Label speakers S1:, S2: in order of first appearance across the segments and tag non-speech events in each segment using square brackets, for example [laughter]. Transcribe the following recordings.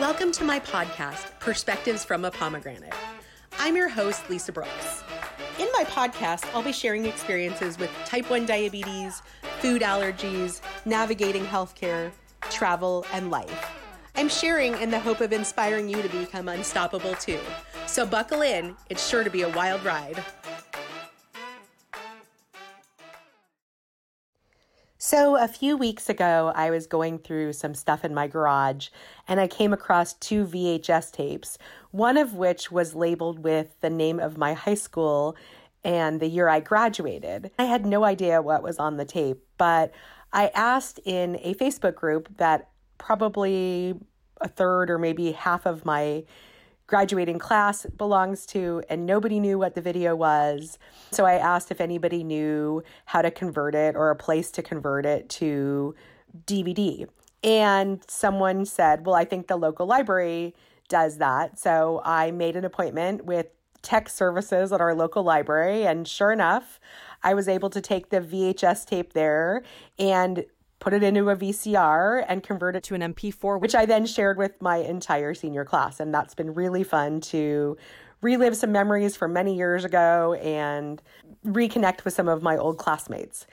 S1: Welcome to my podcast, Perspectives from a Pomegranate. I'm your host, Lisa Brooks. In my podcast, I'll be sharing experiences with type 1 diabetes, food allergies, navigating healthcare, travel, and life. I'm sharing in the hope of inspiring you to become unstoppable too. So buckle in, it's sure to be a wild ride. So, a few weeks ago, I was going through some stuff in my garage and I came across two VHS tapes, one of which was labeled with the name of my high school and the year I graduated. I had no idea what was on the tape, but I asked in a Facebook group that probably a third or maybe half of my graduating class belongs to, and nobody knew what the video was. So I asked if anybody knew how to convert it or a place to convert it to DVD. And someone said, Well, I think the local library does that. So I made an appointment with tech services at our local library. And sure enough, I was able to take the VHS tape there and put it into a VCR and convert it to an MP4, which I then shared with my entire senior class. And that's been really fun to relive some memories from many years ago and reconnect with some of my old classmates.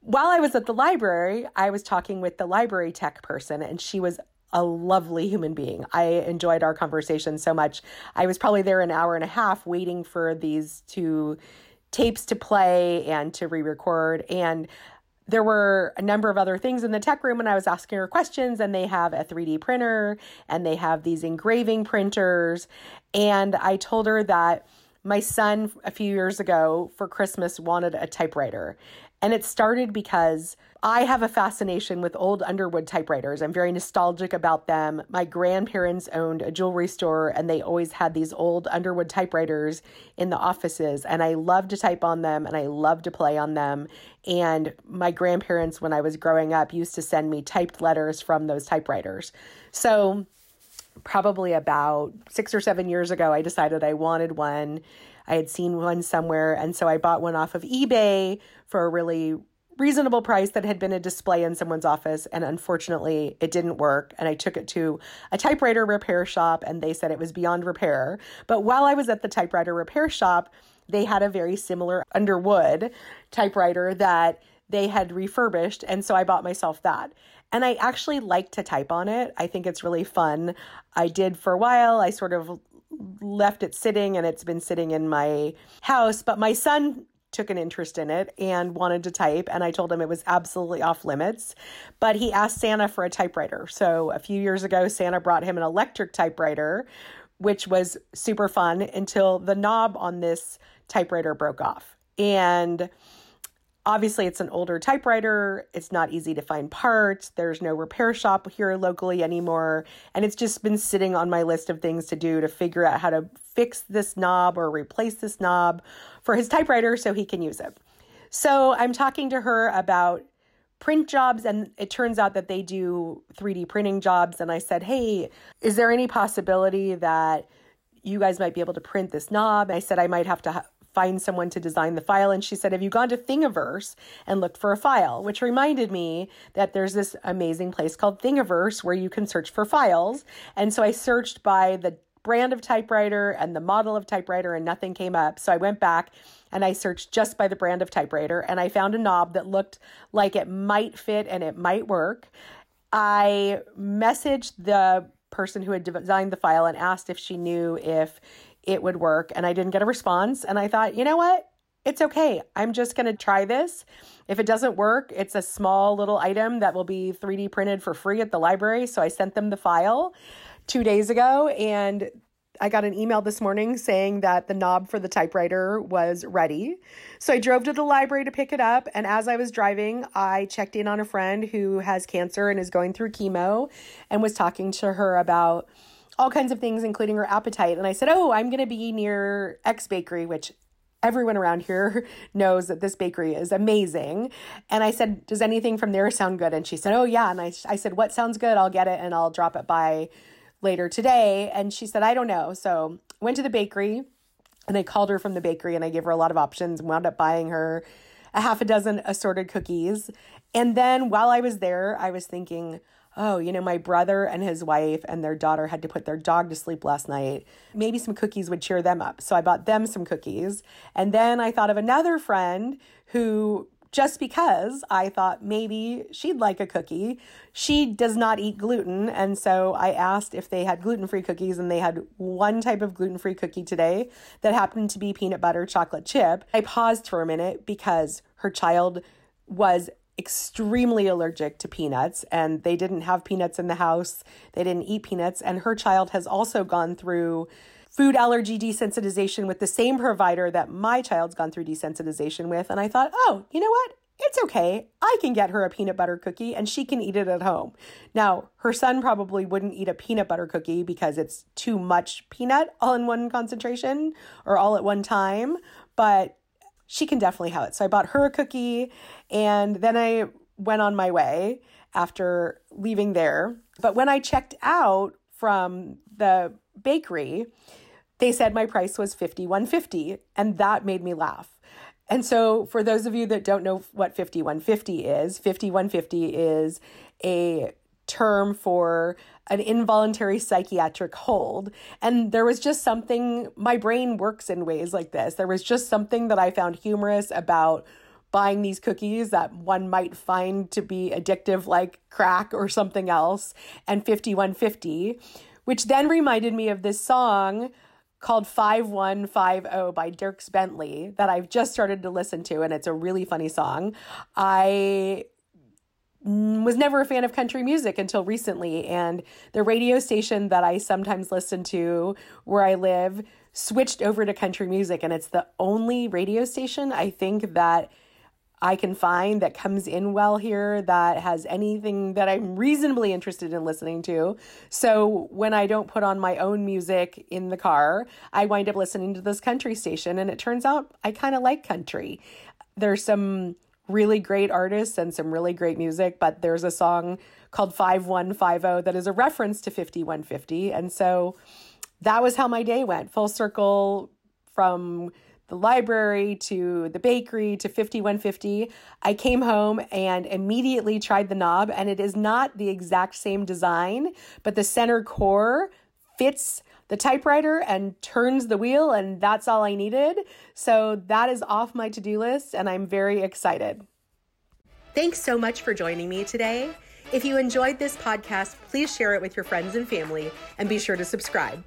S1: While I was at the library, I was talking with the library tech person, and she was a lovely human being. I enjoyed our conversation so much. I was probably there an hour and a half waiting for these two tapes to play and to re record. And there were a number of other things in the tech room and I was asking her questions and they have a 3D printer and they have these engraving printers. And I told her that my son a few years ago for Christmas wanted a typewriter and it started because I have a fascination with old Underwood typewriters. I'm very nostalgic about them. My grandparents owned a jewelry store and they always had these old Underwood typewriters in the offices. And I love to type on them and I love to play on them. And my grandparents, when I was growing up, used to send me typed letters from those typewriters. So, probably about six or seven years ago, I decided I wanted one. I had seen one somewhere, and so I bought one off of eBay for a really reasonable price that had been a display in someone's office and unfortunately it didn't work and I took it to a typewriter repair shop and they said it was beyond repair. But while I was at the typewriter repair shop, they had a very similar Underwood typewriter that they had refurbished and so I bought myself that. And I actually like to type on it. I think it's really fun. I did for a while. I sort of left it sitting and it's been sitting in my house, but my son took an interest in it and wanted to type and I told him it was absolutely off limits. But he asked Santa for a typewriter. So a few years ago Santa brought him an electric typewriter which was super fun until the knob on this typewriter broke off. And Obviously, it's an older typewriter. It's not easy to find parts. There's no repair shop here locally anymore. And it's just been sitting on my list of things to do to figure out how to fix this knob or replace this knob for his typewriter so he can use it. So I'm talking to her about print jobs, and it turns out that they do 3D printing jobs. And I said, Hey, is there any possibility that you guys might be able to print this knob? I said, I might have to find someone to design the file. And she said, Have you gone to Thingiverse and looked for a file? Which reminded me that there's this amazing place called Thingiverse where you can search for files. And so I searched by the brand of typewriter and the model of typewriter, and nothing came up. So I went back and I searched just by the brand of typewriter, and I found a knob that looked like it might fit and it might work. I messaged the person who had designed the file and asked if she knew if it would work. And I didn't get a response. And I thought, you know what? It's okay. I'm just going to try this. If it doesn't work, it's a small little item that will be 3D printed for free at the library. So I sent them the file two days ago and I got an email this morning saying that the knob for the typewriter was ready. So I drove to the library to pick it up. And as I was driving, I checked in on a friend who has cancer and is going through chemo and was talking to her about all kinds of things, including her appetite. And I said, Oh, I'm going to be near X Bakery, which everyone around here [laughs] knows that this bakery is amazing. And I said, Does anything from there sound good? And she said, Oh, yeah. And I, I said, What sounds good? I'll get it and I'll drop it by later today. And she said, I don't know. So went to the bakery and I called her from the bakery and I gave her a lot of options and wound up buying her a half a dozen assorted cookies. And then while I was there, I was thinking, oh, you know, my brother and his wife and their daughter had to put their dog to sleep last night. Maybe some cookies would cheer them up. So I bought them some cookies. And then I thought of another friend who just because I thought maybe she'd like a cookie. She does not eat gluten. And so I asked if they had gluten free cookies, and they had one type of gluten free cookie today that happened to be peanut butter chocolate chip. I paused for a minute because her child was extremely allergic to peanuts and they didn't have peanuts in the house. They didn't eat peanuts. And her child has also gone through food allergy desensitization with the same provider that my child's gone through desensitization with. And I thought, oh, you know what? It's okay. I can get her a peanut butter cookie and she can eat it at home. Now, her son probably wouldn't eat a peanut butter cookie because it's too much peanut all in one concentration or all at one time, but she can definitely have it. So I bought her a cookie and then I went on my way after leaving there. But when I checked out from the bakery, they said my price was 5150 and that made me laugh. And so for those of you that don't know what 5150 is, 5150 is a term for an involuntary psychiatric hold. And there was just something, my brain works in ways like this. There was just something that I found humorous about buying these cookies that one might find to be addictive, like crack or something else, and 5150, which then reminded me of this song called 5150 by Dierks Bentley that I've just started to listen to, and it's a really funny song. I Mm, was never a fan of country music until recently, and the radio station that I sometimes listen to where I live switched over to country music, and it's the only radio station I think that I can find that comes in well here that has anything that I'm reasonably interested in listening to. So when I don't put on my own music in the car, I wind up listening to this country station, and it turns out I kind of like country. There's some really great artists and some really great music, but there's a song called 5150 that is a reference to 5150. And so that was how my day went full circle from the library to the bakery to 5150. I came home and immediately tried the knob, and it is not the exact same design, but the center core fits the typewriter and turns the wheel, and that's all I needed. So that is off my to do list, and I'm very excited. Thanks so much for joining me today. If you enjoyed this podcast, please share it with your friends and family and be sure to subscribe.